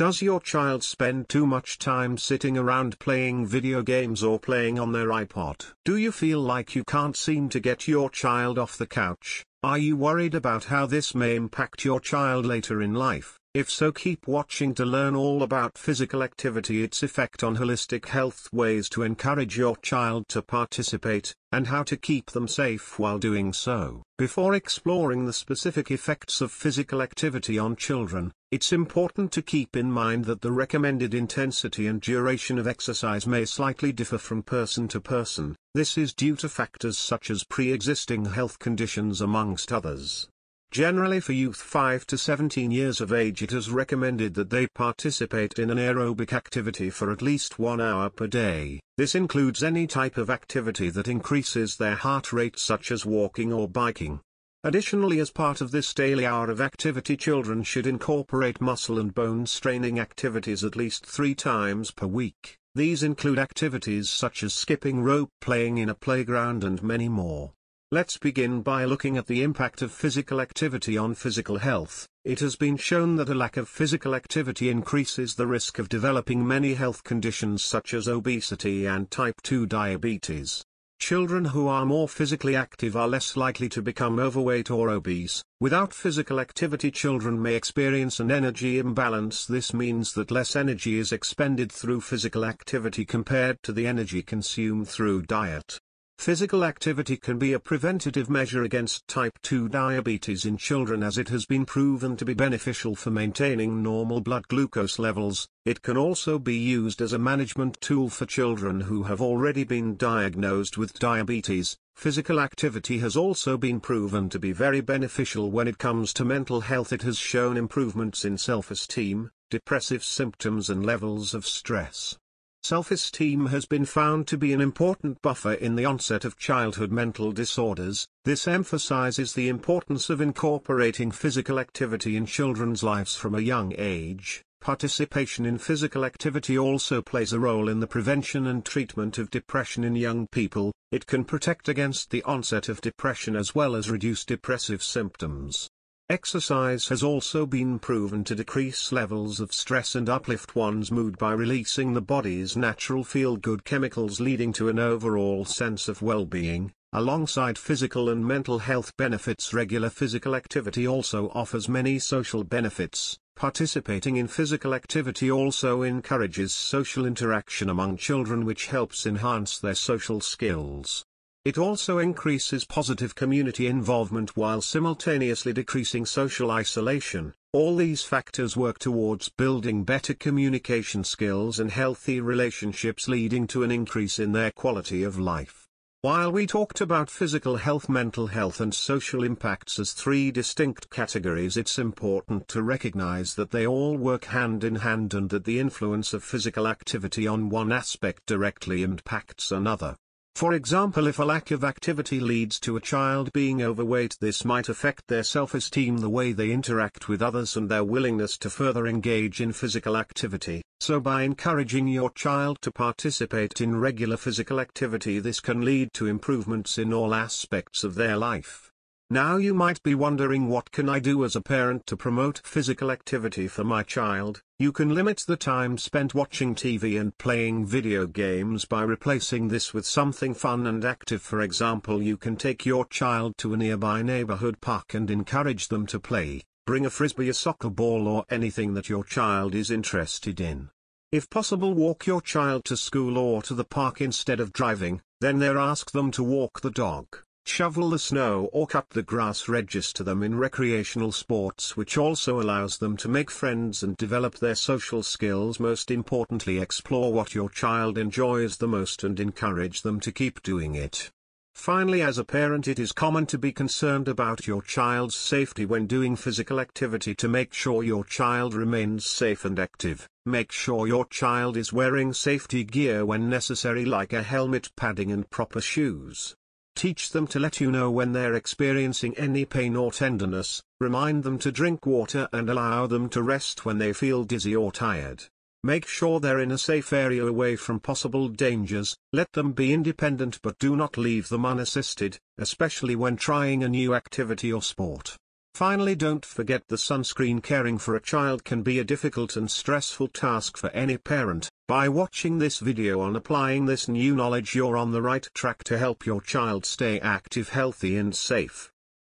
Does your child spend too much time sitting around playing video games or playing on their iPod? Do you feel like you can't seem to get your child off the couch? Are you worried about how this may impact your child later in life? If so keep watching to learn all about physical activity its effect on holistic health ways to encourage your child to participate, and how to keep them safe while doing so. Before exploring the specific effects of physical activity on children, it's important to keep in mind that the recommended intensity and duration of exercise may slightly differ from person to person, this is due to factors such as pre-existing health conditions amongst others. Generally for youth 5 to 17 years of age it is recommended that they participate in an aerobic activity for at least one hour per day. This includes any type of activity that increases their heart rate such as walking or biking. Additionally as part of this daily hour of activity children should incorporate muscle and bone straining activities at least three times per week. These include activities such as skipping rope playing in a playground and many more. Let's begin by looking at the impact of physical activity on physical health. It has been shown that a lack of physical activity increases the risk of developing many health conditions such as obesity and type 2 diabetes. Children who are more physically active are less likely to become overweight or obese. Without physical activity children may experience an energy imbalance this means that less energy is expended through physical activity compared to the energy consumed through diet. Physical activity can be a preventative measure against type 2 diabetes in children as it has been proven to be beneficial for maintaining normal blood glucose levels. It can also be used as a management tool for children who have already been diagnosed with diabetes. Physical activity has also been proven to be very beneficial when it comes to mental health. It has shown improvements in self-esteem, depressive symptoms and levels of stress. Self-esteem has been found to be an important buffer in the onset of childhood mental disorders. This emphasizes the importance of incorporating physical activity in children's lives from a young age. Participation in physical activity also plays a role in the prevention and treatment of depression in young people. It can protect against the onset of depression as well as reduce depressive symptoms. Exercise has also been proven to decrease levels of stress and uplift one's mood by releasing the body's natural feel-good chemicals leading to an overall sense of well-being. Alongside physical and mental health benefits regular physical activity also offers many social benefits. Participating in physical activity also encourages social interaction among children which helps enhance their social skills. It also increases positive community involvement while simultaneously decreasing social isolation. All these factors work towards building better communication skills and healthy relationships leading to an increase in their quality of life. While we talked about physical health, mental health and social impacts as three distinct categories it's important to recognize that they all work hand in hand and that the influence of physical activity on one aspect directly impacts another. For example if a lack of activity leads to a child being overweight this might affect their self-esteem the way they interact with others and their willingness to further engage in physical activity. So by encouraging your child to participate in regular physical activity this can lead to improvements in all aspects of their life. Now you might be wondering what can I do as a parent to promote physical activity for my child, you can limit the time spent watching TV and playing video games by replacing this with something fun and active. For example you can take your child to a nearby neighborhood park and encourage them to play, bring a frisbee a soccer ball or anything that your child is interested in. If possible walk your child to school or to the park instead of driving, then there ask them to walk the dog shovel the snow or cut the grass register them in recreational sports which also allows them to make friends and develop their social skills most importantly explore what your child enjoys the most and encourage them to keep doing it. Finally as a parent it is common to be concerned about your child's safety when doing physical activity to make sure your child remains safe and active. Make sure your child is wearing safety gear when necessary like a helmet padding and proper shoes. Teach them to let you know when they're experiencing any pain or tenderness, remind them to drink water and allow them to rest when they feel dizzy or tired. Make sure they're in a safe area away from possible dangers, let them be independent but do not leave them unassisted, especially when trying a new activity or sport. Finally don't forget the sunscreen caring for a child can be a difficult and stressful task for any parent. By watching this video on applying this new knowledge you're on the right track to help your child stay active healthy and safe.